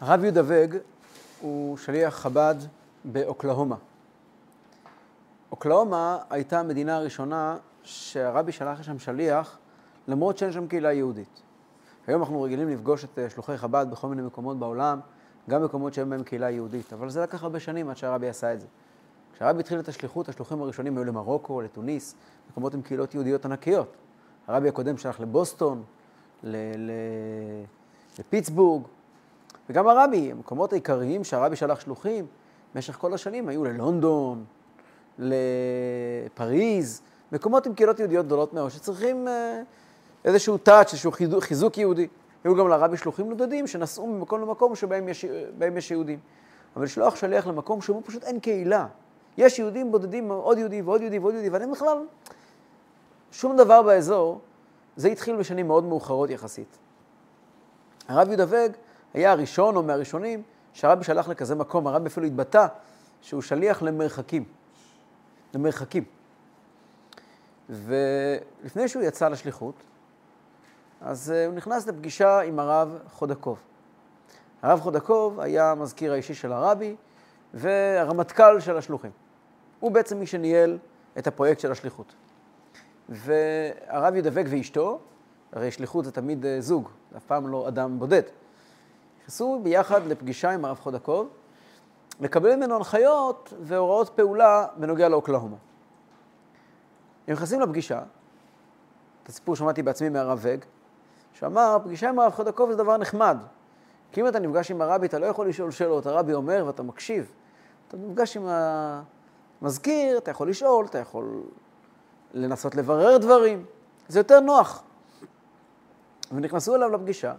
הרב יהודה וג הוא שליח חב"ד באוקלהומה. אוקלהומה הייתה המדינה הראשונה שהרבי שלח לשם שליח, למרות שאין שם קהילה יהודית. היום אנחנו רגילים לפגוש את אה, שלוחי חב"ד בכל מיני מקומות בעולם, גם מקומות שאין בהם קהילה יהודית, אבל זה לקח הרבה שנים עד שהרבי עשה את זה. כשהרבי התחיל את השליחות, השלוחים הראשונים היו למרוקו, לתוניס, מקומות עם קהילות יהודיות ענקיות. הרבי הקודם שלח לבוסטון, לפיטסבורג, וגם הרבי, המקומות העיקריים שהרבי שלח שלוחים במשך כל השנים היו ללונדון, לפריז, מקומות עם קהילות יהודיות גדולות מאוד, שצריכים אה, איזשהו טאץ', איזשהו חיזוק יהודי. היו גם לרבי שלוחים נודדים שנסעו ממקום למקום שבהם יש, יש יהודים. אבל לשלוח שליח למקום שבו פשוט אין קהילה. יש יהודים בודדים, עוד יהודי ועוד יהודי ועוד יהודי, ואין בכלל שום דבר באזור. זה התחיל בשנים מאוד מאוחרות יחסית. הרב יהודה וג היה הראשון או מהראשונים שהרבי שלח לכזה מקום. הרבי אפילו התבטא שהוא שליח למרחקים. למרחקים. ולפני שהוא יצא לשליחות, אז אה, הוא נכנס לפגישה עם הרב חודקוב. הרב חודקוב היה המזכיר האישי של הרבי והרמטכ"ל של השלוחים. הוא בעצם מי שניהל את הפרויקט של השליחות. והרב ידבק ואשתו, הרי שליחות זה תמיד אה, זוג, אף פעם לא אדם בודד. נכנסו ביחד לפגישה עם הרב חודקוב, לקבל ממנו הנחיות והוראות פעולה בנוגע לאוקלהומה. הם נכנסים לפגישה, את הסיפור שמעתי בעצמי מהרב וג, שאמר, פגישה עם הרב חודקוב זה דבר נחמד. כי אם אתה נפגש עם הרבי, אתה לא יכול לשאול שאלות, הרבי אומר ואתה מקשיב. אתה נפגש עם המזכיר, אתה יכול לשאול, אתה יכול לנסות לברר דברים. זה יותר נוח. ונכנסו אליו לפגישה,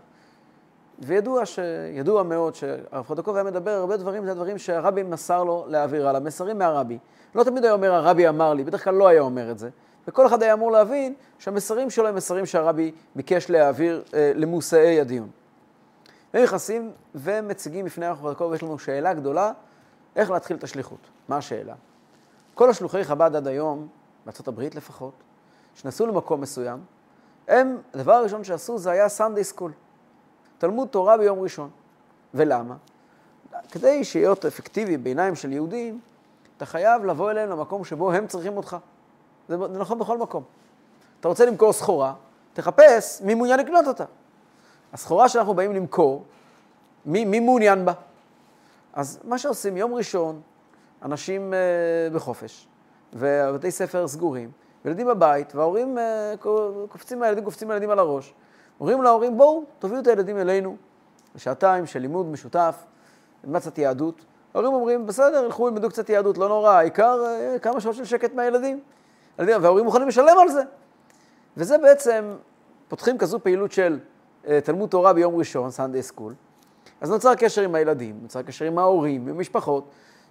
וידוע ש... ידוע מאוד שהרב חודקוב היה מדבר הרבה דברים, זה הדברים שהרבי מסר לו להעביר הלאה, מסרים מהרבי. לא תמיד היה אומר הרבי אמר לי, בדרך כלל לא היה אומר את זה. וכל אחד היה אמור להבין שהמסרים שלו הם מסרים שהרבי ביקש להעביר אה, למושאי הדיון. הם נכנסים ומציגים בפני הרב חודקוב, יש לנו שאלה גדולה, איך להתחיל את השליחות. מה השאלה? כל השלוחי חב"ד עד היום, בארה"ב לפחות, שנסעו למקום מסוים, הם, הדבר הראשון שעשו זה היה סנדיי סקול. תלמוד תורה ביום ראשון. ולמה? כדי שיהיות אפקטיבי בעיניים של יהודים, אתה חייב לבוא אליהם למקום שבו הם צריכים אותך. זה, זה נכון בכל מקום. אתה רוצה למכור סחורה, תחפש מי מעוניין לקנות אותה. הסחורה שאנחנו באים למכור, מי, מי מעוניין בה? אז מה שעושים, יום ראשון, אנשים uh, בחופש, ובתי ספר סגורים, ילדים בבית, וההורים uh, קופצים, הילדים קופצים לילדים על הראש. אומרים להורים, בואו, תביאו את הילדים אלינו, לשעתיים של לימוד משותף, קצת יהדות. ההורים אומרים, בסדר, ילכו ילמדו קצת יהדות, לא נורא, העיקר uh, כמה שעות של שקט מהילדים. וההורים מוכנים לשלם על זה. וזה בעצם, פותחים כזו פעילות של uh, תלמוד תורה ביום ראשון, Sunday school, אז נוצר קשר עם הילדים, נוצר קשר עם ההורים, עם המשפחות.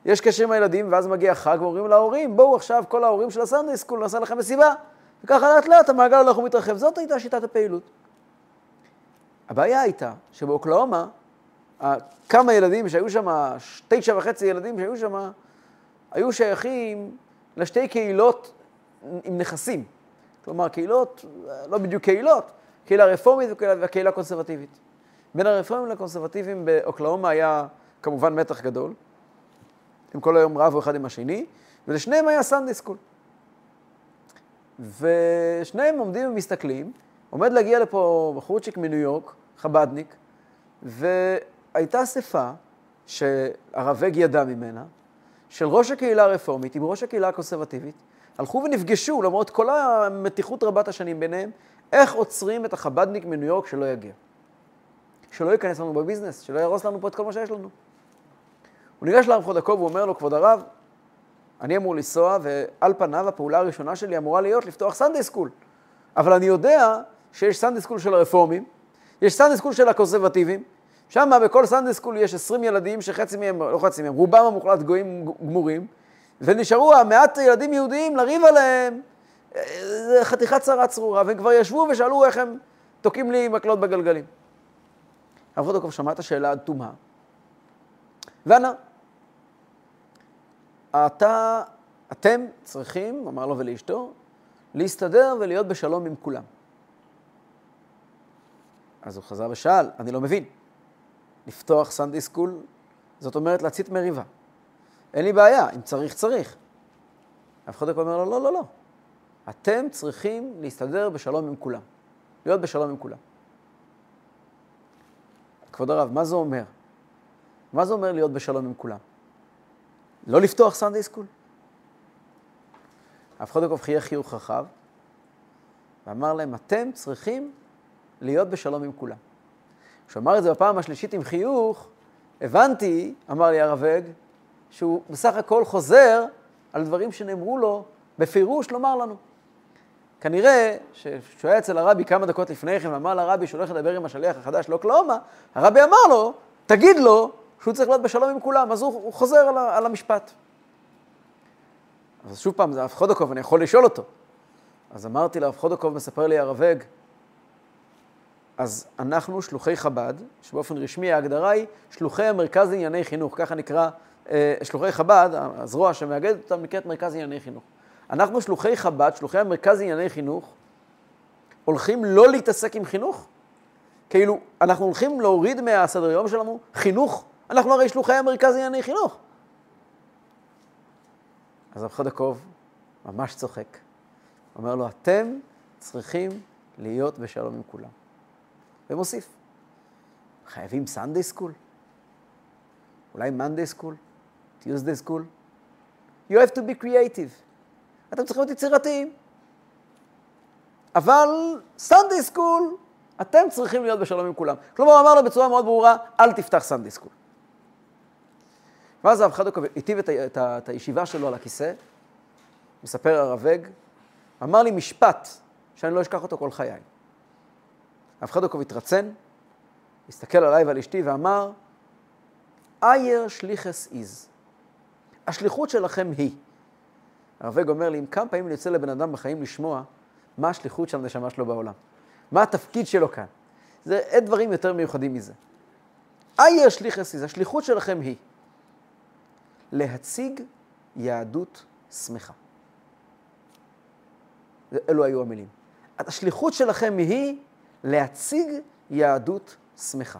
יש קשר עם הילדים, ואז מגיע חג, ואומרים להורים, בואו עכשיו כל ההורים של ה Sunday school, נעשה לכם מסיבה. וככה לאט לאט המעגל הולך ומתרחב. זאת הייתה שיטת הפעילות. הבעיה הייתה שבאוקלהומה, כמה ילדים שהיו שם, תשע וחצי ילדים שהיו שם, היו שייכים לשתי קהילות עם נכסים. כלומר, קהילות, לא בדיוק קהילות, קהילה רפורמית וקהילה קונסרבטיבית. בין הרפורמים לקונסרבטיבים באוקלאומה היה כמובן מתח גדול. הם כל היום רבו אחד עם השני, ולשניהם היה סנדי סקול. ושניהם עומדים ומסתכלים, עומד להגיע לפה בחורצ'יק מניו יורק, חבדניק, והייתה אספה שהרב ידע ממנה, של ראש הקהילה הרפורמית עם ראש הקהילה הקונסרבטיבית, הלכו ונפגשו, למרות כל המתיחות רבת השנים ביניהם, איך עוצרים את החבדניק מניו יורק שלא יגיע. שלא ייכנס לנו בביזנס, שלא יהרוס לנו פה את כל מה שיש לנו. הוא ניגש לרב חודקוב ואומר לו, כבוד הרב, אני אמור לנסוע, ועל פניו הפעולה הראשונה שלי אמורה להיות לפתוח סנדיי סקול. אבל אני יודע שיש Sunday school של הרפורמים, יש Sunday school של הקונסרבטיבים, שם בכל Sunday school יש 20 ילדים שחצי מהם, לא חצי מהם, רובם המוחלט גויים גמורים, ונשארו המעט ילדים יהודיים לריב עליהם, זה חתיכת צרה צרורה, והם כבר ישבו ושאלו איך הם תוקעים לי מקלות בגלגלים. הרב חודקוב שמע את השאלה עד תומה, וענה. אתה, אתם צריכים, אמר לו ולאשתו, להסתדר ולהיות בשלום עם כולם. אז הוא חזר ושאל, אני לא מבין. לפתוח סנדי סקול, זאת אומרת להצית מריבה. אין לי בעיה, אם צריך, צריך. אף אחד לא אומר לו, לא, לא, לא. אתם צריכים להסתדר בשלום עם כולם. להיות בשלום עם כולם. כבוד הרב, מה זה אומר? מה זה אומר להיות בשלום עם כולם? לא לפתוח סנדי סקול? אחד לא חייך חיוך רחב, ואמר להם, אתם צריכים להיות בשלום עם כולם. כשהוא אמר את זה בפעם השלישית עם חיוך, הבנתי, אמר לי הרב אג, שהוא בסך הכל חוזר על דברים שנאמרו לו בפירוש לומר לנו. כנראה שכשהוא היה אצל הרבי כמה דקות לפני כן ואמר לרבי שהוא הולך לדבר עם השליח החדש, לא קלאומה, הרבי אמר לו, תגיד לו שהוא צריך להיות בשלום עם כולם, אז הוא, הוא חוזר על, על המשפט. אז שוב פעם, זה הרב חודקוב, אני יכול לשאול אותו. אז אמרתי לרב חודקוב, מספר לי הרב אג, אז אנחנו שלוחי חב"ד, שבאופן רשמי ההגדרה היא שלוחי המרכז לענייני חינוך, ככה נקרא, אה, שלוחי חב"ד, הזרוע שמאגדת אותם נקראת מרכז לענייני חינוך. אנחנו שלוחי חב"ד, שלוחי המרכז לענייני חינוך, הולכים לא להתעסק עם חינוך? כאילו, אנחנו הולכים להוריד מהסדר יום שלנו חינוך? אנחנו הרי שלוחי המרכז לענייני חינוך. אז רב חודקוב ממש צוחק. אומר לו, אתם צריכים להיות בשלום עם כולם. ומוסיף, חייבים Sunday school? אולי Monday school? Tuesday school? You have to be creative. אתם צריכים להיות יצירתיים. אבל Sunday school, אתם צריכים להיות בשלום עם כולם. כלומר, הוא אמר לו בצורה מאוד ברורה, אל תפתח Sunday school. ואז הרב חודקוב היטיב את, את, את הישיבה שלו על הכיסא, מספר הרב אמר לי משפט שאני לא אשכח אותו כל חיי. הרב חודקוב התרצן, הסתכל עליי ועל אשתי ואמר, אייער שליחות איז. השליחות שלכם היא. הרב אג אומר לי, אם כמה פעמים אני יוצא לבן אדם בחיים לשמוע מה השליחות של הנשמה שלו בעולם, מה התפקיד שלו כאן. זה אין דברים יותר מיוחדים מזה. אייר שליחס איז, השליחות שלכם היא להציג יהדות שמחה. אלו היו המילים. השליחות שלכם היא להציג יהדות שמחה.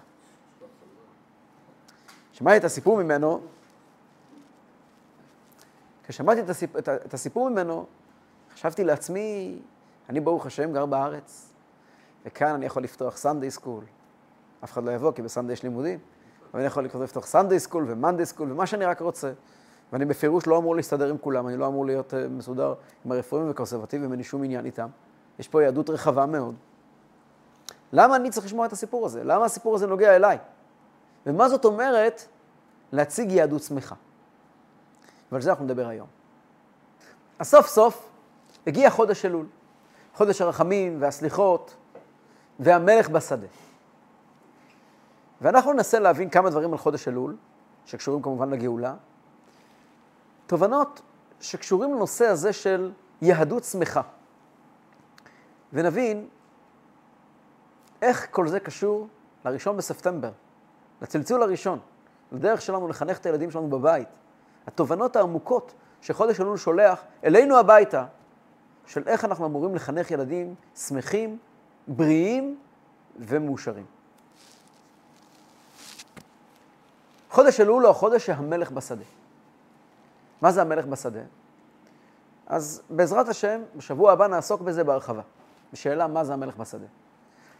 שמעתי את הסיפור ממנו, כששמעתי את, הסיפ... את הסיפור ממנו, חשבתי לעצמי, אני ברוך השם גר בארץ, וכאן אני יכול לפתוח Sunday school. אף אחד לא יבוא, כי ב Sunday יש לימודים, אבל אני יכול לפתוח Sunday school ו Monday school ומה שאני רק רוצה. ואני בפירוש לא אמור להסתדר עם כולם, אני לא אמור להיות אה, מסודר עם הרפורמים וקונסרבטיבים, אין לי שום עניין איתם. יש פה יהדות רחבה מאוד. למה אני צריך לשמוע את הסיפור הזה? למה הסיפור הזה נוגע אליי? ומה זאת אומרת להציג יהדות שמחה? ועל זה אנחנו נדבר היום. אז סוף סוף הגיע חודש אלול, חודש הרחמים והסליחות והמלך בשדה. ואנחנו ננסה להבין כמה דברים על חודש אלול, שקשורים כמובן לגאולה, תובנות שקשורים לנושא הזה של יהדות שמחה. ונבין איך כל זה קשור לראשון בספטמבר, לצלצול הראשון, לדרך שלנו לחנך את הילדים שלנו בבית. התובנות העמוקות שחודש אלול שולח אלינו הביתה, של איך אנחנו אמורים לחנך ילדים שמחים, בריאים ומאושרים. חודש אלול הוא החודש שהמלך בשדה. מה זה המלך בשדה? אז בעזרת השם, בשבוע הבא נעסוק בזה בהרחבה, בשאלה מה זה המלך בשדה.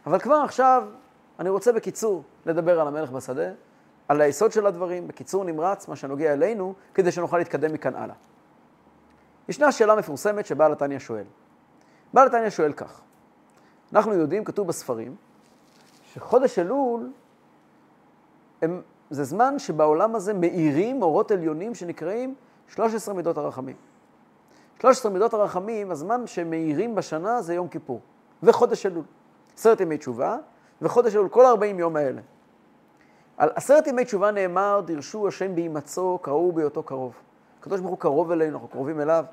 אבל כבר עכשיו אני רוצה בקיצור לדבר על המלך בשדה, על היסוד של הדברים, בקיצור נמרץ, מה שנוגע אלינו, כדי שנוכל להתקדם מכאן הלאה. ישנה שאלה מפורסמת שבעל התניא שואל. בעל התניא שואל כך, אנחנו יודעים, כתוב בספרים, שחודש אלול הם, זה זמן שבעולם הזה מאירים אורות עליונים שנקראים 13 מידות הרחמים. 13 מידות הרחמים, הזמן שמאירים בשנה זה יום כיפור, וחודש אלול. עשרת ימי תשובה, וחודש אלול, כל 40 יום האלה. על עשרת ימי תשובה נאמר, דירשו השם בהימצאו, קראו בהיותו קרוב. הקדוש ברוך הוא קרוב אלינו, אנחנו קרובים אליו.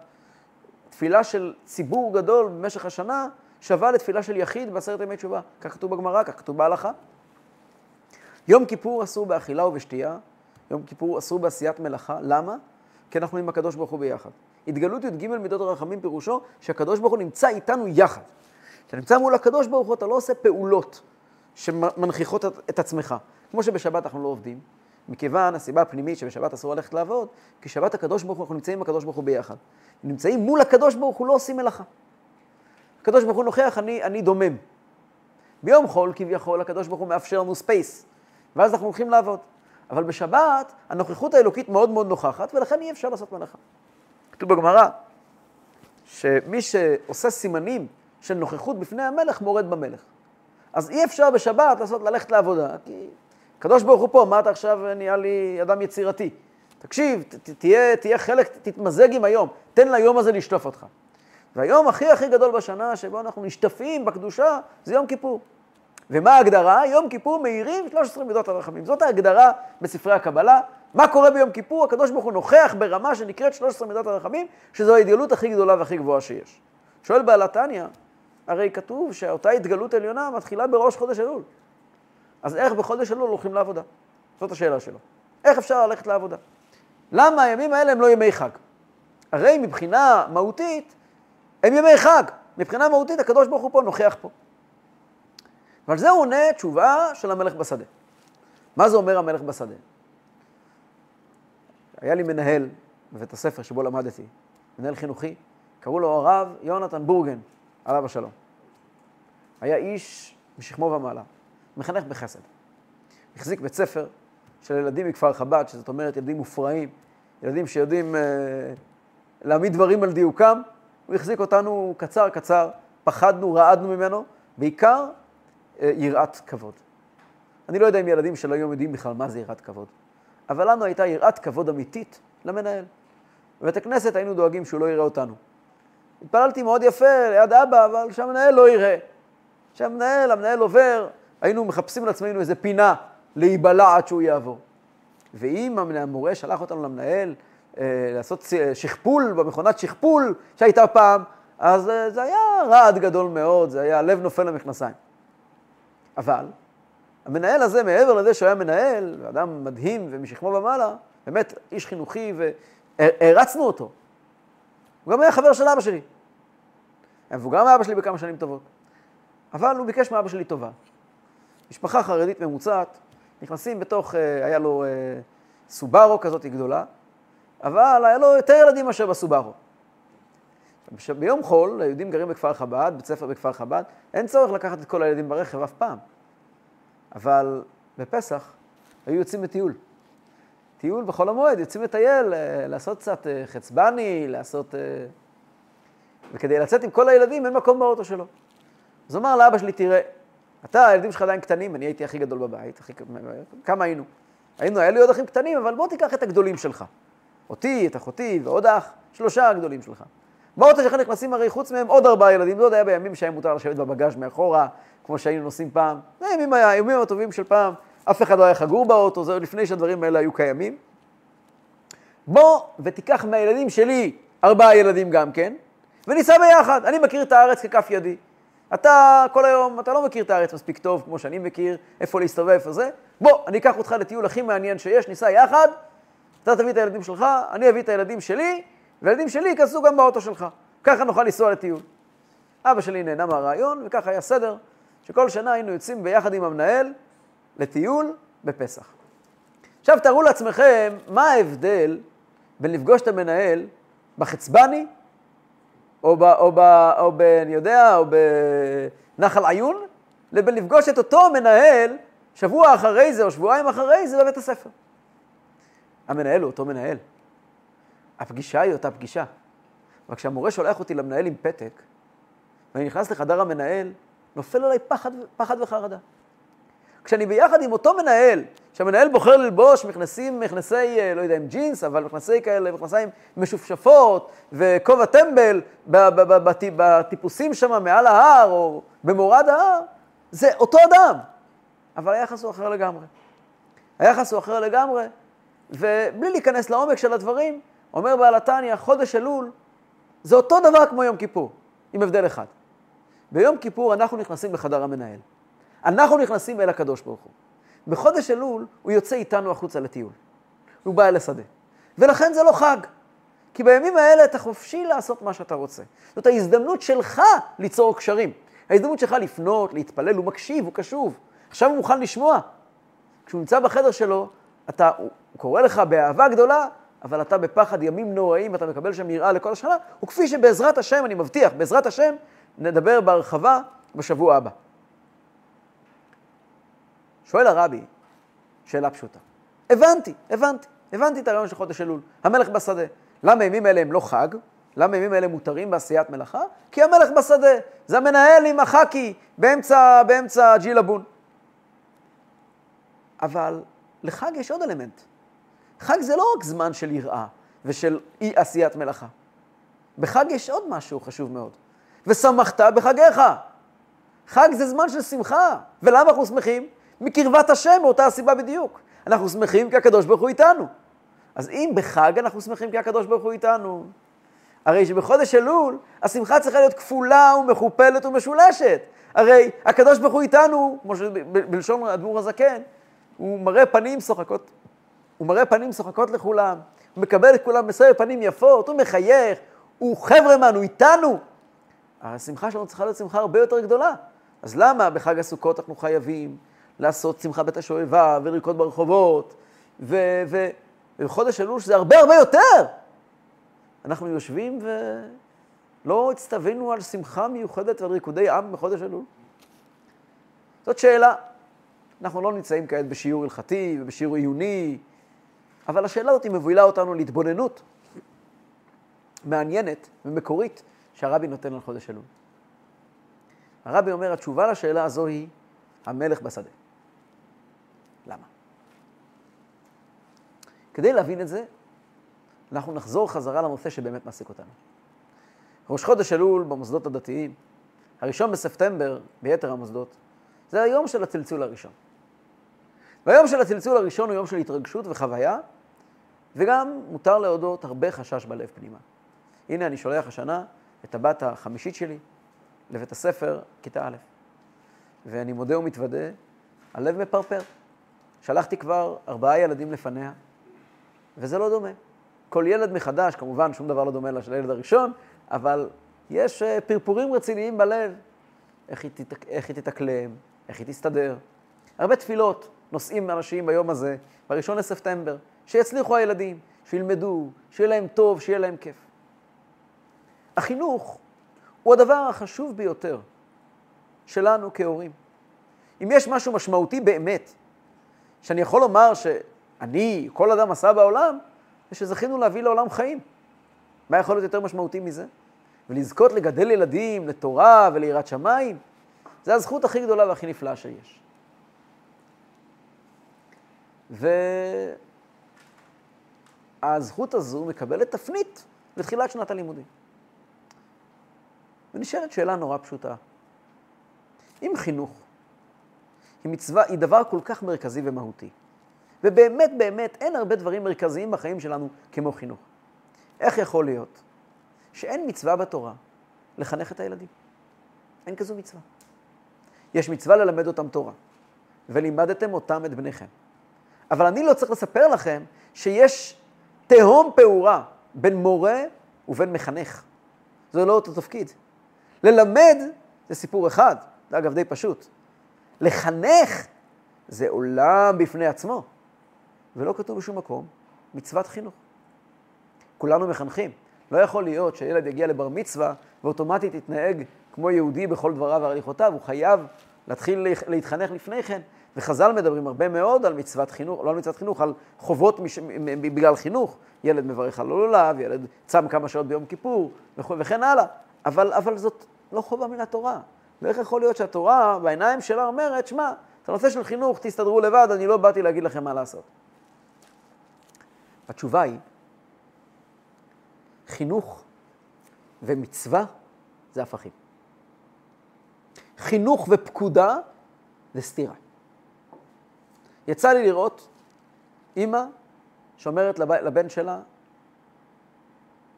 תפילה של ציבור גדול במשך השנה שווה לתפילה של יחיד בעשרת ימי תשובה. כך כתוב בגמרא, כך כתוב בהלכה. יום כיפור אסור באכילה ובשתייה, יום כיפור אסור בעשיית מלאכה. למה? כי אנחנו עם הקדוש ברוך הוא ביחד. התגלות י"ג מידות הרחמים פירושו שהקדוש ברוך הוא נמצא איתנו יחד. כשאתה נמצא מול הקדוש ברוך הוא אתה לא עושה פעולות, שמנכיחות את עצמך. כמו שבשבת אנחנו לא עובדים, מכיוון הסיבה הפנימית שבשבת אסור ללכת לעבוד, כי שבת הקדוש ברוך הוא, אנחנו נמצאים עם הקדוש ברוך הוא ביחד. נמצאים מול הקדוש ברוך הוא, לא עושים מלאכה. הקדוש ברוך הוא נוכח, אני, אני דומם. ביום חול, כביכול, הקדוש ברוך הוא מאפשר לנו space, ואז אנחנו הולכים לעבוד. אבל בשבת, הנוכחות האלוקית מאוד מאוד נוכחת, ולכן אי אפשר לעשות מלאכה. כתוב בגמרא, שמי שעושה סימנים של נוכחות בפני המלך, מורד במלך. אז אי אפשר בשבת לעשות, ללכת לעבודה, כי הקדוש ברוך הוא פה, מה אתה עכשיו נהיה לי אדם יצירתי? תקשיב, ת, תהיה, תהיה חלק, תתמזג עם היום, תן ליום הזה לשטוף אותך. והיום הכי הכי גדול בשנה שבו אנחנו נשטפים בקדושה, זה יום כיפור. ומה ההגדרה? יום כיפור מאירים 13 מידות הרחמים. זאת ההגדרה בספרי הקבלה. מה קורה ביום כיפור? הקדוש ברוך הוא נוכח ברמה שנקראת 13 מידות הרחמים, שזו האידיאלות הכי גדולה והכי גבוהה שיש. שואל בעל התניא, הרי כתוב שאותה התגלות עליונה מתחילה בראש חודש אלול. אז איך בחודש אלול הולכים לעבודה? זאת השאלה שלו. איך אפשר ללכת לעבודה? למה הימים האלה הם לא ימי חג? הרי מבחינה מהותית, הם ימי חג. מבחינה מהותית הקדוש ברוך הוא פה נוכח פה. ועל זה הוא עונה תשובה של המלך בשדה. מה זה אומר המלך בשדה? היה לי מנהל בבית הספר שבו למדתי, מנהל חינוכי, קראו לו הרב יונתן בורגן, עליו השלום. היה איש משכמו ומעלה, מחנך בחסד. החזיק בית ספר של ילדים מכפר חב"ד, שזאת אומרת ילדים מופרעים, ילדים שיודעים אה, להעמיד דברים על דיוקם. הוא החזיק אותנו קצר קצר, פחדנו, רעדנו ממנו, בעיקר אה, יראת כבוד. אני לא יודע אם ילדים של היום יודעים בכלל מה זה יראת כבוד, אבל לנו הייתה יראת כבוד אמיתית למנהל. בבית הכנסת היינו דואגים שהוא לא יראה אותנו. התפללתי מאוד יפה ליד אבא, אבל שהמנהל לא יראה. שהמנהל, המנהל עובר, היינו מחפשים לעצמנו איזה פינה להיבלע עד שהוא יעבור. ואם המורה שלח אותנו למנהל אה, לעשות שכפול במכונת שכפול שהייתה פעם, אז אה, זה היה רעד גדול מאוד, זה היה לב נופל למכנסיים. אבל המנהל הזה, מעבר לזה שהוא היה מנהל, אדם מדהים ומשכמו ומעלה, באמת איש חינוכי והרצנו אותו. הוא גם היה חבר של אבא שלי. והוא גם אבא שלי בכמה שנים טובות. אבל הוא ביקש מאבא שלי טובה. משפחה חרדית ממוצעת, נכנסים בתוך, אה, היה לו אה, סובארו כזאת גדולה, אבל היה לו יותר ילדים מאשר בסובארו. ביום חול, היהודים גרים בכפר חב"ד, בית ספר בכפר חב"ד, אין צורך לקחת את כל הילדים ברכב אף פעם. אבל בפסח היו יוצאים לטיול. טיול בחול המועד, יוצאים לטייל, אה, לעשות קצת חצבני, לעשות... וכדי לצאת עם כל הילדים אין מקום באוטו שלו. אז הוא אמר לאבא שלי, תראה, אתה, הילדים שלך עדיין קטנים, אני הייתי הכי גדול בבית, הכי... כמה היינו? היינו, היה לי עוד אחים קטנים, אבל בוא תיקח את הגדולים שלך. אותי, את אחותי ועוד אח, שלושה הגדולים שלך. באוטו שלך נכנסים הרי חוץ מהם עוד ארבעה ילדים, זה עוד היה בימים שהיה מותר לשבת בבגאז' מאחורה, כמו שהיינו נוסעים פעם. זה הימים, הימים הטובים של פעם, אף אחד לא היה חגור באוטו, זה עוד לפני שהדברים האלה היו קיימים. בוא ותיקח מהילדים שלי ארבעה ילדים גם כן, וניסע ביחד. אני מכיר את הארץ ככף ידי. אתה כל היום, אתה לא מכיר את הארץ מספיק טוב כמו שאני מכיר, איפה להסתובב, איפה זה. בוא, אני אקח אותך לטיול הכי מעניין שיש, ניסע יחד, אתה תביא את הילדים שלך, אני אביא את הילדים שלי, והילדים שלי ייכנסו גם באוטו שלך. ככה נוכל לנסוע לטיול. אבא שלי נהנה מהרעיון, וככה היה סדר, שכל שנה היינו יוצאים ביחד עם המנהל לטיול בפסח. עכשיו תארו לעצמכם מה ההבדל בין לפגוש את המנהל בחצבני או, ב, או, ב, או ב, אני יודע, או בנחל עיון, לבין לפגוש את אותו מנהל שבוע אחרי זה או שבועיים אחרי זה בבית הספר. המנהל הוא אותו מנהל. הפגישה היא אותה פגישה. רק כשהמורה שולח אותי למנהל עם פתק, ואני נכנס לחדר המנהל, נופל עליי פחד, פחד וחרדה. כשאני ביחד עם אותו מנהל, שהמנהל בוחר ללבוש מכנסים, מכנסי, אה, לא יודע אם ג'ינס, אבל מכנסי כאלה, מכנסיים משופשפות, וכובע טמבל בטיפוסים שם מעל ההר, או במורד ההר, זה אותו אדם, אבל היחס הוא אחר לגמרי. היחס הוא אחר לגמרי, ובלי להיכנס לעומק של הדברים, אומר בעל התניא, חודש אלול, זה אותו דבר כמו יום כיפור, עם הבדל אחד. ביום כיפור אנחנו נכנסים לחדר המנהל. אנחנו נכנסים אל הקדוש ברוך הוא. בחודש אלול הוא יוצא איתנו החוצה לטיול. הוא בא אל השדה. ולכן זה לא חג. כי בימים האלה אתה חופשי לעשות מה שאתה רוצה. זאת ההזדמנות שלך ליצור קשרים. ההזדמנות שלך לפנות, להתפלל, הוא מקשיב, הוא קשוב. עכשיו הוא מוכן לשמוע. כשהוא נמצא בחדר שלו, אתה, הוא קורא לך באהבה גדולה, אבל אתה בפחד ימים נוראים, אתה מקבל שם יראה לכל השנה, וכפי שבעזרת השם, אני מבטיח, בעזרת השם, נדבר בהרחבה בשבוע הבא. שואל הרבי, שאלה פשוטה. הבנתי, הבנתי, הבנתי את הרעיון של חודש אלול. המלך בשדה. למה ימים אלה הם לא חג? למה ימים אלה מותרים בעשיית מלאכה? כי המלך בשדה. זה המנהל עם החאקי באמצע, באמצע ג'ילבון. אבל לחג יש עוד אלמנט. חג זה לא רק זמן של יראה ושל אי עשיית מלאכה. בחג יש עוד משהו חשוב מאוד. ושמחת בחגיך. חג זה זמן של שמחה. ולמה אנחנו שמחים? מקרבת השם, מאותה הסיבה בדיוק. אנחנו שמחים כי הקדוש ברוך הוא איתנו. אז אם בחג אנחנו שמחים כי הקדוש ברוך הוא איתנו, הרי שבחודש אלול השמחה צריכה להיות כפולה ומכופלת ומשולשת. הרי הקדוש ברוך הוא איתנו, כמו שבלשון האדמו"ר הזקן, הוא מראה פנים שוחקות, הוא מראה פנים שוחקות לכולם, הוא מקבל את כולם בסדר פנים יפות, הוא מחייך, הוא חברמן, הוא איתנו. השמחה שלנו צריכה להיות שמחה הרבה יותר גדולה. אז למה בחג הסוכות אנחנו חייבים לעשות שמחה בית השואבה ולרקוד ברחובות, ובחודש אלול שזה הרבה הרבה יותר? אנחנו יושבים ולא הצטווינו על שמחה מיוחדת ועל ריקודי עם בחודש אלול? זאת שאלה. אנחנו לא נמצאים כעת בשיעור הלכתי ובשיעור עיוני, אבל השאלה הזאת מובילה אותנו להתבוננות מעניינת ומקורית שהרבי נותן על חודש אלול. הרבי אומר, התשובה לשאלה הזו היא המלך בשדה. למה? כדי להבין את זה, אנחנו נחזור חזרה לנושא שבאמת מעסיק אותנו. ראש חודש אלול במוסדות הדתיים, הראשון בספטמבר ביתר המוסדות, זה היום של הצלצול הראשון. והיום של הצלצול הראשון הוא יום של התרגשות וחוויה, וגם מותר להודות הרבה חשש בלב פנימה. הנה אני שולח השנה את הבת החמישית שלי לבית הספר, כיתה א', ואני מודה ומתוודה, הלב מפרפר. שלחתי כבר ארבעה ילדים לפניה, וזה לא דומה. כל ילד מחדש, כמובן שום דבר לא דומה לילד הראשון, אבל יש אה, פרפורים רציניים בלב. איך היא, תת... איך היא תתאקלם, איך היא תסתדר. הרבה תפילות נושאים אנשים ביום הזה, ב-1 לספטמבר, שיצליחו הילדים, שילמדו, שיהיה להם טוב, שיהיה להם כיף. החינוך הוא הדבר החשוב ביותר שלנו כהורים. אם יש משהו משמעותי באמת, שאני יכול לומר שאני, כל אדם עשה בעולם, זה שזכינו להביא לעולם חיים. מה יכול להיות יותר משמעותי מזה? ולזכות לגדל ילדים לתורה וליראת שמיים, זה הזכות הכי גדולה והכי נפלאה שיש. והזכות הזו מקבלת תפנית לתחילת שנת הלימודים. ונשאלת שאלה נורא פשוטה. אם חינוך היא מצווה, היא דבר כל כך מרכזי ומהותי, ובאמת באמת אין הרבה דברים מרכזיים בחיים שלנו כמו חינוך. איך יכול להיות שאין מצווה בתורה לחנך את הילדים? אין כזו מצווה. יש מצווה ללמד אותם תורה, ולימדתם אותם את בניכם. אבל אני לא צריך לספר לכם שיש תהום פעורה בין מורה ובין מחנך. זה לא אותו תפקיד. ללמד זה סיפור אחד, זה אגב די פשוט. לחנך זה עולם בפני עצמו. ולא כתוב בשום מקום מצוות חינוך. כולנו מחנכים. לא יכול להיות שילד יגיע לבר מצווה ואוטומטית יתנהג כמו יהודי בכל דבריו והליכותיו, הוא חייב להתחיל להתחנך לפני כן. וחז"ל מדברים הרבה מאוד על מצוות חינוך, לא על מצוות חינוך, על חובות מש... בגלל חינוך. ילד מברך על הלולב, ילד צם כמה שעות ביום כיפור וכן הלאה. אבל, אבל זאת לא חובה מן התורה. ואיך יכול להיות שהתורה בעיניים שלה אומרת, שמע, את הנושא של חינוך תסתדרו לבד, אני לא באתי להגיד לכם מה לעשות. התשובה היא, חינוך ומצווה זה הפכים. חינוך ופקודה זה סתירה. יצא לי לראות אימא שאומרת לב... לבן שלה,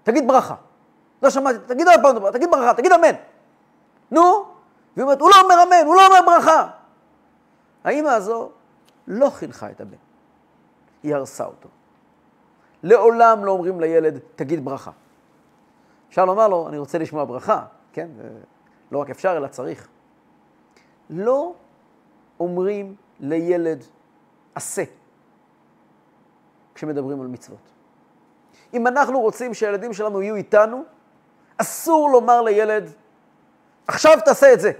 תגיד ברכה. לא שמעתי, תגיד עוד פעם, תגיד ברכה, תגיד אמן. נו, והיא אומרת, הוא לא אומר אמן, הוא לא אומר ברכה. האימא הזו לא חינכה את הבן, היא הרסה אותו. לעולם לא אומרים לילד, תגיד ברכה. אפשר לומר לו, אני רוצה לשמוע ברכה, כן? לא רק אפשר, אלא צריך. לא אומרים לילד עשה כשמדברים על מצוות. אם אנחנו רוצים שהילדים שלנו יהיו איתנו, אסור לומר לילד, עכשיו תעשה את זה.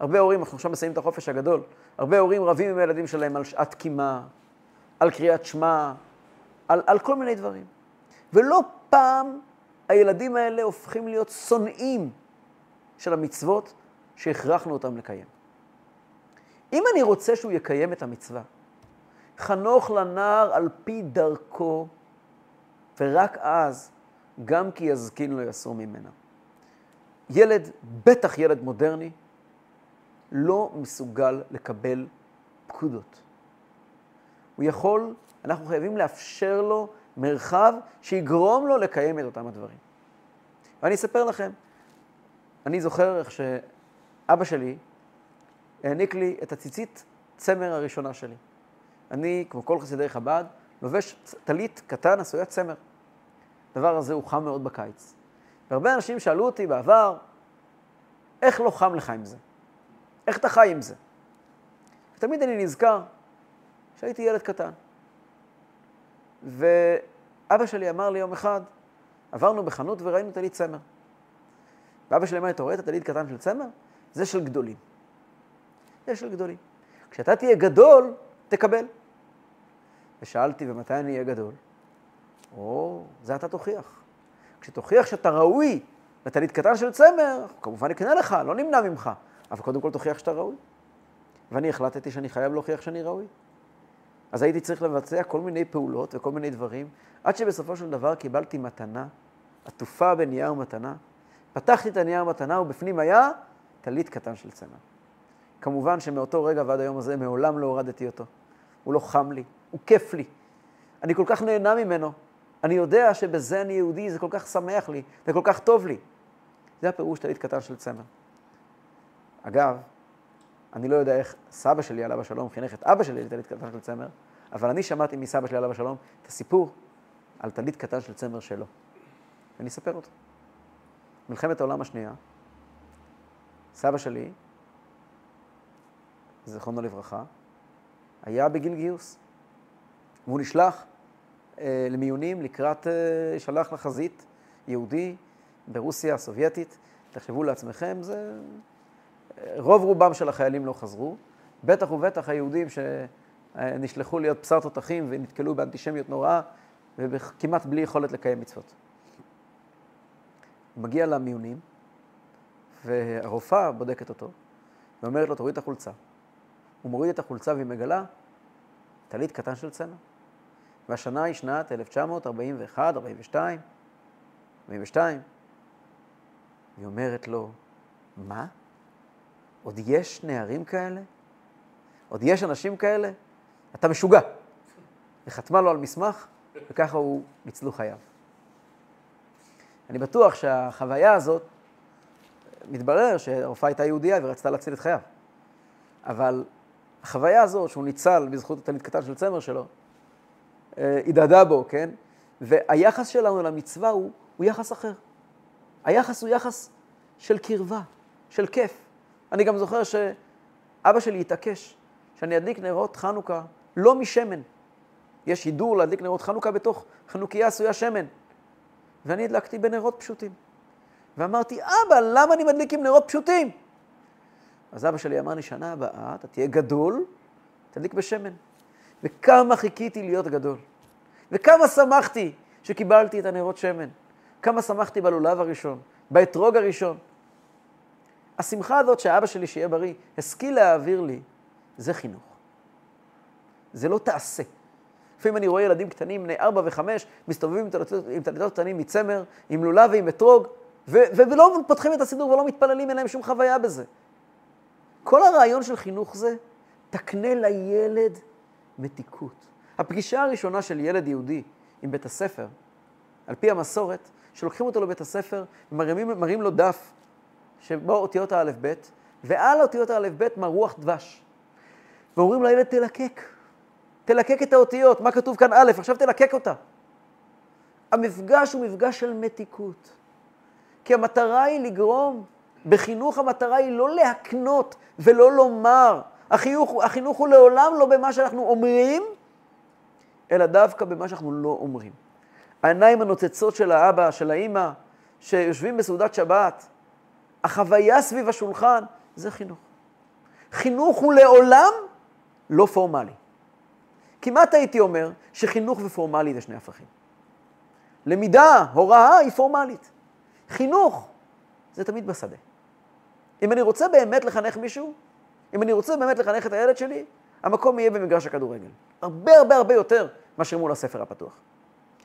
הרבה הורים, אנחנו עכשיו מסיימים את החופש הגדול, הרבה הורים רבים עם הילדים שלהם על שעת קימה, על קריאת שמע, על, על כל מיני דברים. ולא פעם הילדים האלה הופכים להיות שונאים של המצוות שהכרחנו אותם לקיים. אם אני רוצה שהוא יקיים את המצווה, חנוך לנער על פי דרכו, ורק אז, גם כי יזקין לא יסור ממנה. ילד, בטח ילד מודרני, לא מסוגל לקבל פקודות. הוא יכול, אנחנו חייבים לאפשר לו מרחב שיגרום לו לקיים את אותם הדברים. ואני אספר לכם, אני זוכר איך שאבא שלי העניק לי את הציצית צמר הראשונה שלי. אני, כמו כל חסידי חב"ד, לובש טלית קטן עשוית צמר. הדבר הזה הוא חם מאוד בקיץ. והרבה אנשים שאלו אותי בעבר, איך לא חם לך עם זה? איך אתה חי עם זה? ותמיד אני נזכר שהייתי ילד קטן. ואבא שלי אמר לי יום אחד, עברנו בחנות וראינו טלית צמר. ואבא שלי אמר לי, אתה רואה את הטלית קטן של צמר? זה של גדולים. זה של גדולים. כשאתה תהיה גדול, תקבל. ושאלתי, ומתי אני אהיה גדול? או, זה אתה תוכיח. כשתוכיח שאתה ראוי לטלית קטן של צמר, כמובן נקנה לך, לא נמנע ממך, אבל קודם כל תוכיח שאתה ראוי. ואני החלטתי שאני חייב להוכיח שאני ראוי. אז הייתי צריך לבצע כל מיני פעולות וכל מיני דברים, עד שבסופו של דבר קיבלתי מתנה, עטופה בנייר מתנה. פתחתי את הנייר מתנה ובפנים היה טלית קטן של צמר. כמובן שמאותו רגע ועד היום הזה מעולם לא הורדתי אותו. הוא לא חם לי, הוא כיף לי. אני כל כך נהנה ממנו. אני יודע שבזה אני יהודי, זה כל כך שמח לי, זה כל כך טוב לי. זה הפירוש טלית קטן של צמר. אגב, אני לא יודע איך סבא שלי, עליו השלום, חינך את אבא שלי לטלית קטן של צמר, אבל אני שמעתי מסבא שלי, עליו השלום, את הסיפור על טלית קטן של צמר שלו. ואני אספר אותו. מלחמת העולם השנייה, סבא שלי, זיכרונו לברכה, היה בגיל גיוס. והוא נשלח אה, למיונים לקראת, אה, שלח לחזית יהודי ברוסיה הסובייטית. תחשבו לעצמכם, זה... רוב רובם של החיילים לא חזרו, בטח ובטח היהודים שנשלחו להיות בשר תותחים ונתקלו באנטישמיות נוראה וכמעט בלי יכולת לקיים מצוות. הוא מגיע למיונים, והרופאה בודקת אותו, ואומרת לו, תוריד את החולצה. הוא מוריד את החולצה והיא מגלה טלית קטן של צמר. והשנה היא שנת 1941, 42, 42. היא אומרת לו, מה? עוד יש נערים כאלה? עוד יש אנשים כאלה? אתה משוגע. וחתמה לו על מסמך, וככה הוא ניצלו חייו. אני בטוח שהחוויה הזאת, מתברר שהרופאה הייתה יהודייה ורצתה להציל את חייו. אבל החוויה הזאת, שהוא ניצל בזכות התלמיד קטן של צמר שלו, אה, הדהדה בו, כן? והיחס שלנו למצווה הוא, הוא יחס אחר. היחס הוא יחס של קרבה, של כיף. אני גם זוכר שאבא שלי התעקש שאני אדליק נרות חנוכה לא משמן. יש הידור להדליק נרות חנוכה בתוך חנוכיה עשויה שמן. ואני הדלקתי בנרות פשוטים. ואמרתי, אבא, למה אני מדליק עם נרות פשוטים? אז אבא שלי אמר לי, שנה הבאה אתה תהיה גדול, תדליק בשמן. וכמה חיכיתי להיות גדול. וכמה שמחתי שקיבלתי את הנרות שמן. כמה שמחתי בלולב הראשון, באתרוג הראשון. השמחה הזאת שאבא שלי, שיהיה בריא, השכיל להעביר לי, זה חינוך. זה לא תעשה. לפעמים אני רואה ילדים קטנים, בני ארבע וחמש, מסתובבים עם תלמידות קטנים מצמר, עם לולב ועם אתרוג, ולא פותחים את הסידור ולא מתפללים, אין להם שום חוויה בזה. כל הרעיון של חינוך זה, תקנה לילד מתיקות. הפגישה הראשונה של ילד יהודי עם בית הספר, על פי המסורת, שלוקחים אותו לבית הספר ומראים לו דף שבו אותיות האלף-בית, ועל אותיות האלף-בית מרוח דבש. ואומרים לילד, תלקק. תלקק את האותיות, מה כתוב כאן א', עכשיו תלקק אותה. המפגש הוא מפגש של מתיקות. כי המטרה היא לגרום, בחינוך המטרה היא לא להקנות ולא לומר, החינוך, החינוך הוא לעולם לא במה שאנחנו אומרים, אלא דווקא במה שאנחנו לא אומרים. העיניים הנוצצות של האבא, של האימא, שיושבים בסעודת שבת, החוויה סביב השולחן, זה חינוך. חינוך הוא לעולם לא פורמלי. כמעט הייתי אומר שחינוך ופורמלי זה שני הפכים. למידה, הוראה, היא פורמלית. חינוך, זה תמיד בשדה. אם אני רוצה באמת לחנך מישהו, אם אני רוצה באמת לחנך את הילד שלי, המקום יהיה במגרש הכדורגל. הרבה הרבה הרבה יותר מאשר מול הספר הפתוח.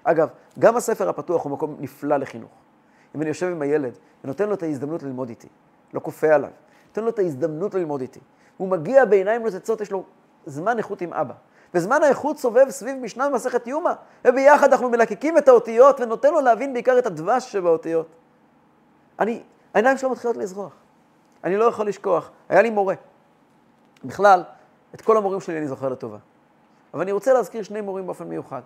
אגב, גם הספר הפתוח הוא מקום נפלא לחינוך. אם אני יושב עם הילד ונותן לו את ההזדמנות ללמוד איתי, לא כופה עליו, נותן לו את ההזדמנות ללמוד איתי, הוא מגיע בעיניים נוצצות, יש לו זמן איכות עם אבא. וזמן האיכות סובב סביב משנה במסכת יומא, וביחד אנחנו מלקקים את האותיות ונותן לו להבין בעיקר את הדבש שבאותיות. אני, העיניים שלו מתחילות לזרוח. אני לא יכול לשכוח. היה לי מורה. בכלל, את כל המורים שלי אני זוכר לטובה. אבל אני רוצה להזכיר שני מורים באופן מיוחד.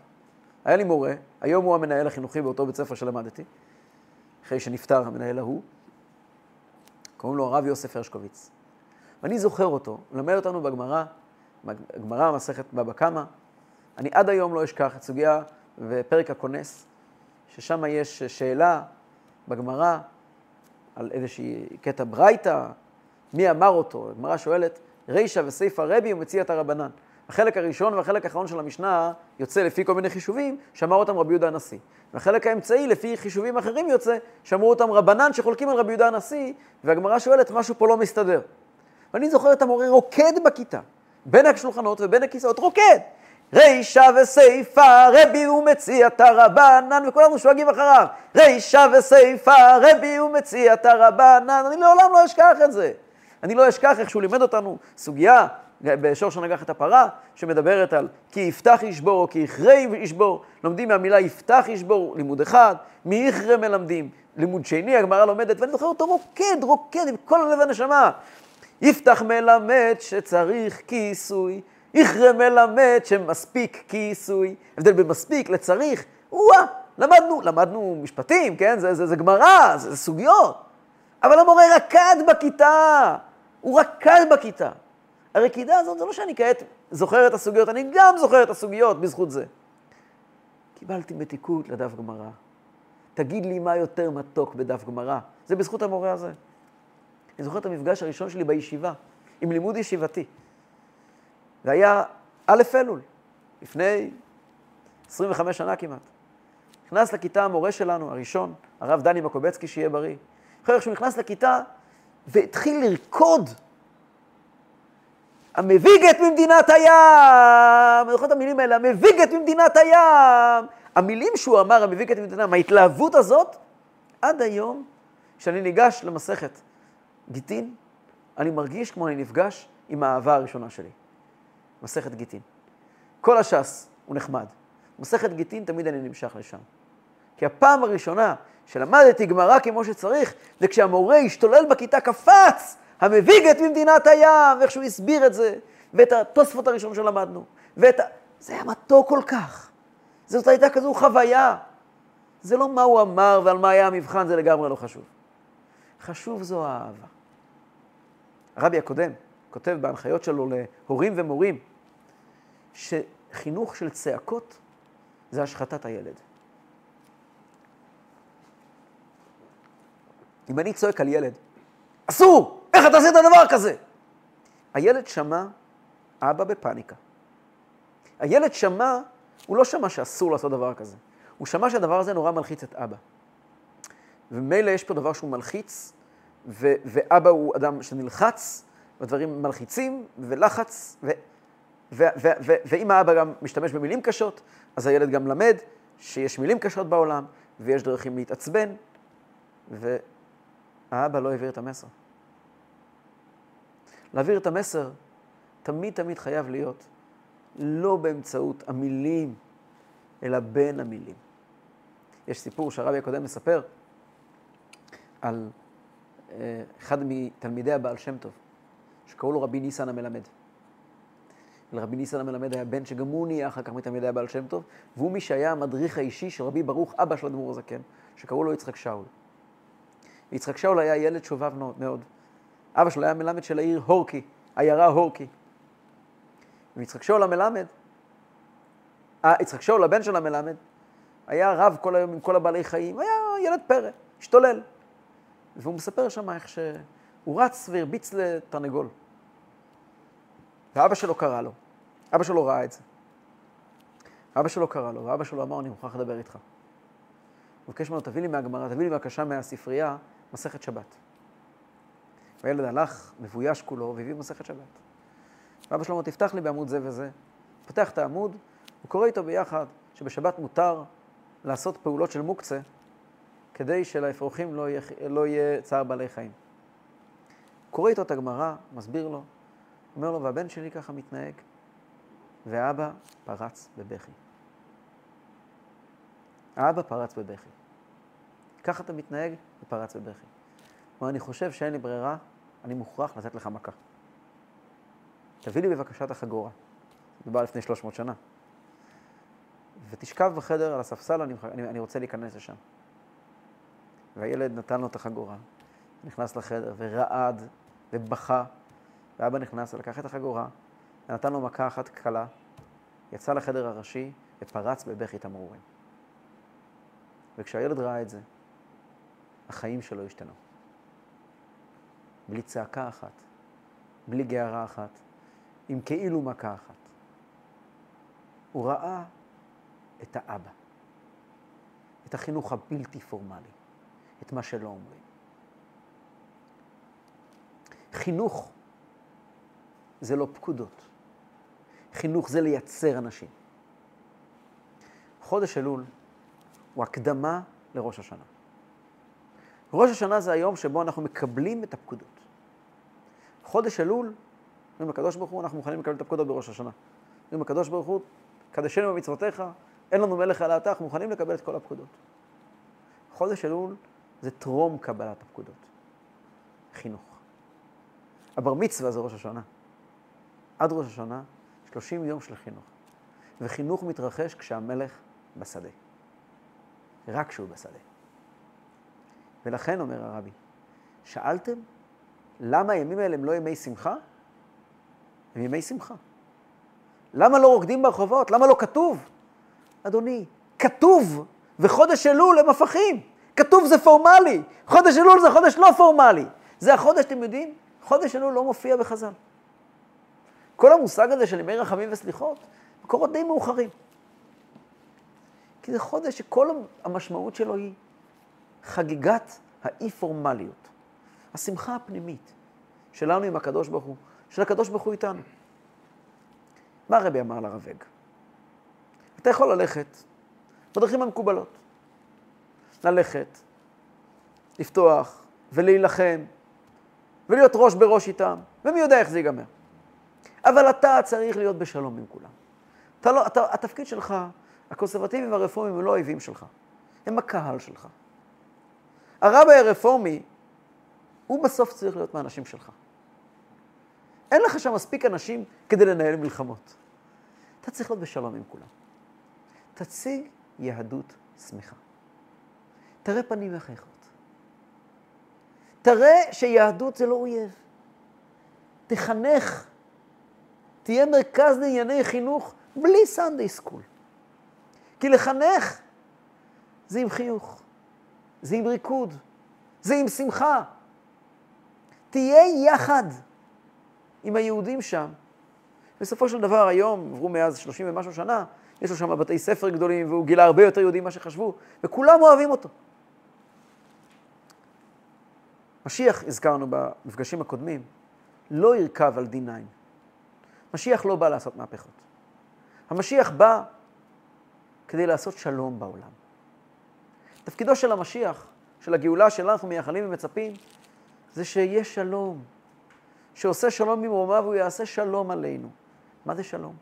היה לי מורה, היום הוא המנהל החינוכי באותו בית ספר שלמדתי, אחרי שנפטר המנהל ההוא, קוראים לו הרב יוסף הרשקוביץ. ואני זוכר אותו, מלמד אותנו בגמרא, בגמרא, מסכת בבא קמא. אני עד היום לא אשכח את סוגיה ופרק הכונס, ששם יש שאלה בגמרא על איזושהי קטע ברייתא, מי אמר אותו? הגמרא שואלת, רישא וסיפא רבי ומציע את הרבנן. החלק הראשון והחלק האחרון של המשנה יוצא לפי כל מיני חישובים, שאמר אותם רבי יהודה הנשיא. והחלק האמצעי, לפי חישובים אחרים יוצא, שאמרו אותם רבנן שחולקים על רבי יהודה הנשיא, והגמרא שואלת, משהו פה לא מסתדר. ואני זוכר את המורה רוקד בכיתה, בין השולחנות ובין הכיסאות, רוקד. רישא וסיפא רבי ומציע את הרבנן, וכולנו שואגים אחריו. רישא וסיפא רבי ומציע את הרבנן, אני לעולם לא אשכח את זה. אני לא אשכח איך שהוא לימד אותנו סוגיה בשור שנגח את הפרה, שמדברת על כי יפתח ישבור או כי יכרה ישבור. לומדים מהמילה יפתח ישבור, לימוד אחד, מיכרה מלמדים, לימוד שני, הגמרא לומדת, ואני זוכר אותו רוקד, רוקד עם כל הלב הנשמה. יפתח מלמד שצריך כיסוי, יכרה מלמד שמספיק כיסוי. הבדל בין מספיק לצריך, וואה, למדנו, למדנו משפטים, כן? זה, זה, זה גמרא, זה, זה סוגיות. אבל המורה רקד בכיתה, הוא רקד בכיתה. הרקידה הזאת זה לא שאני כעת זוכר את הסוגיות, אני גם זוכר את הסוגיות בזכות זה. קיבלתי מתיקות לדף גמרא. תגיד לי מה יותר מתוק בדף גמרא. זה בזכות המורה הזה. אני זוכר את המפגש הראשון שלי בישיבה, עם לימוד ישיבתי. זה היה א' אלול, לפני 25 שנה כמעט. נכנס לכיתה המורה שלנו, הראשון, הרב דני מקובצקי, שיהיה בריא. אחרי שהוא נכנס לכיתה והתחיל לרקוד המביא גט ממדינת הים, אני זוכר את המילים האלה, המביא גט ממדינת הים. המילים שהוא אמר, המביא גט ממדינת הים, ההתלהבות הזאת, עד היום, כשאני ניגש למסכת גיטין, אני מרגיש כמו אני נפגש עם האהבה הראשונה שלי. מסכת גיטין. כל הש"ס הוא נחמד. מסכת גיטין, תמיד אני נמשך לשם. כי הפעם הראשונה שלמדתי גמרא כמו שצריך, זה כשהמורה השתולל בכיתה, קפץ, המביא גט ממדינת הים, ואיך שהוא הסביר את זה, ואת התוספות הראשון שלמדנו, ואת ה... זה היה מתוק כל כך. זאת הייתה כזו חוויה. זה לא מה הוא אמר ועל מה היה המבחן, זה לגמרי לא חשוב. חשוב זו האהבה. הרבי הקודם כותב בהנחיות שלו להורים ומורים, שחינוך של צעקות זה השחתת הילד. אם אני צועק על ילד, אסור! איך אתה עשית דבר כזה? הילד שמע אבא בפאניקה. הילד שמע, הוא לא שמע שאסור לעשות דבר כזה. הוא שמע שהדבר הזה נורא מלחיץ את אבא. ומילא יש פה דבר שהוא מלחיץ, ו- ואבא הוא אדם שנלחץ, ודברים מלחיצים, ולחץ, ו- ו- ו- ו- ואם האבא גם משתמש במילים קשות, אז הילד גם למד שיש מילים קשות בעולם, ויש דרכים להתעצבן, והאבא לא העביר את המסר. להעביר את המסר תמיד תמיד חייב להיות לא באמצעות המילים, אלא בין המילים. יש סיפור שהרבי הקודם מספר על אה, אחד מתלמידי הבעל שם טוב, שקראו לו רבי ניסן המלמד. לרבי ניסן המלמד היה בן שגם הוא נהיה אחר כך מתלמידי הבעל שם טוב, והוא מי שהיה המדריך האישי של רבי ברוך, אבא של אדמו"ר הזקן, שקראו לו יצחק שאול. ויצחק שאול היה ילד שובב מאוד. אבא שלו היה מלמד של העיר הורקי, עיירה הורקי. ויצחק שאול המלמד, אה, יצחק שאול, הבן של המלמד, היה רב כל היום עם כל הבעלי חיים, היה ילד פרא, השתולל. והוא מספר שם איך שהוא רץ והרביץ לתרנגול. ואבא שלו קרא לו. אבא שלו ראה את זה. אבא שלו קרא לו, ואבא שלו אמר, אני מוכרח לדבר איתך. הוא ביקש ממנו, תביא לי מהגמרא, תביא לי בבקשה מהספרייה, מסכת שבת. והילד הלך, מבויש כולו, והביא מסכת שבת. ואבא אומר, תפתח לי בעמוד זה וזה. פותח את העמוד, הוא קורא איתו ביחד שבשבת מותר לעשות פעולות של מוקצה, כדי שלאפרוחים לא יהיה, לא יהיה צער בעלי חיים. קורא איתו את הגמרא, מסביר לו, אומר לו, והבן שלי ככה מתנהג, ואבא פרץ בבכי. האבא פרץ בבכי. ככה אתה מתנהג, ופרץ בבכי. כלומר, אני חושב שאין לי ברירה, אני מוכרח לתת לך מכה. תביא לי בבקשה את החגורה. מדובר לפני 300 שנה. ותשכב בחדר על הספסל, אני, אני, אני רוצה להיכנס לשם. והילד נתן לו את החגורה, נכנס לחדר ורעד ובכה, ואבא נכנס ולקח את החגורה, ונתן לו מכה אחת קלה, יצא לחדר הראשי ופרץ בבכי תמרורים. וכשהילד ראה את זה, החיים שלו השתנו. בלי צעקה אחת, בלי גערה אחת, עם כאילו מכה אחת. הוא ראה את האבא, את החינוך הבלתי פורמלי, את מה שלא אומרים. חינוך זה לא פקודות. חינוך זה לייצר אנשים. חודש אלול הוא הקדמה לראש השנה. ראש השנה זה היום שבו אנחנו מקבלים את הפקודות. חודש אלול, אומרים לקדוש ברוך הוא, אנחנו מוכנים לקבל את הפקודות בראש השנה. אומרים לקדוש ברוך הוא, קדשנו במצוותיך, אין לנו מלך על העתך, מוכנים לקבל את כל הפקודות. חודש אלול זה טרום קבלת הפקודות. חינוך. הבר מצווה זה ראש השנה. עד ראש השנה, 30 יום של חינוך. וחינוך מתרחש כשהמלך בשדה. רק כשהוא בשדה. ולכן, אומר הרבי, שאלתם למה הימים האלה הם לא ימי שמחה? הם ימי שמחה. למה לא רוקדים ברחובות? למה לא כתוב? אדוני, כתוב, וחודש אלול הם הפכים. כתוב זה פורמלי, חודש אלול זה חודש לא פורמלי. זה החודש, אתם יודעים, חודש אלול לא מופיע בחז"ל. כל המושג הזה של ימי רחמים וסליחות, מקורות די מאוחרים. כי זה חודש שכל המשמעות שלו היא חגיגת האי-פורמליות, השמחה הפנימית שלנו עם הקדוש ברוך הוא, של הקדוש ברוך הוא איתנו. מה הרבי אמר לרב אג? אתה יכול ללכת בדרכים המקובלות. ללכת, לפתוח ולהילחם ולהיות ראש בראש איתם, ומי יודע איך זה ייגמר. אבל אתה צריך להיות בשלום עם כולם. אתה לא, אתה, התפקיד שלך, הקונסרבטיבים והרפורמים הם לא האויבים שלך, הם הקהל שלך. הרבי הרפורמי, הוא בסוף צריך להיות מהאנשים שלך. אין לך שם מספיק אנשים כדי לנהל מלחמות. אתה צריך להיות בשלום עם כולם. תציג יהדות שמחה. תראה פנים וחייכות. תראה שיהדות זה לא אויב. תחנך. תהיה מרכז לענייני חינוך בלי סנדיי סקול. כי לחנך זה עם חיוך, זה עם ריקוד, זה עם שמחה. תהיה יחד עם היהודים שם. בסופו של דבר היום, עברו מאז 30 ומשהו שנה, יש לו שם בתי ספר גדולים, והוא גילה הרבה יותר יהודים ממה שחשבו, וכולם אוהבים אותו. משיח, הזכרנו במפגשים הקודמים, לא ירכב על D9. משיח לא בא לעשות מהפכות. המשיח בא כדי לעשות שלום בעולם. תפקידו של המשיח, של הגאולה שלנו, אנחנו מייחלים ומצפים, זה שיהיה שלום. שעושה שלום ממרומיו, הוא יעשה שלום עלינו. מה זה שלום?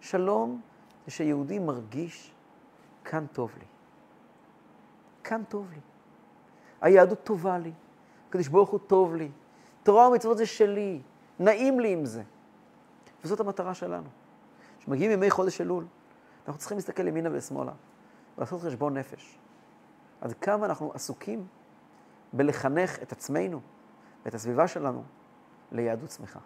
שלום זה שיהודי מרגיש, כאן טוב לי. כאן טוב לי. היהדות טובה לי. הקדוש ברוך הוא טוב לי. תורה ומצוות זה שלי. נעים לי עם זה. וזאת המטרה שלנו. כשמגיעים ימי חודש אלול, אנחנו צריכים להסתכל ימינה ושמאלה ולעשות חשבון נפש. עד כמה אנחנו עסוקים בלחנך את עצמנו ואת הסביבה שלנו ליהדות שמחה.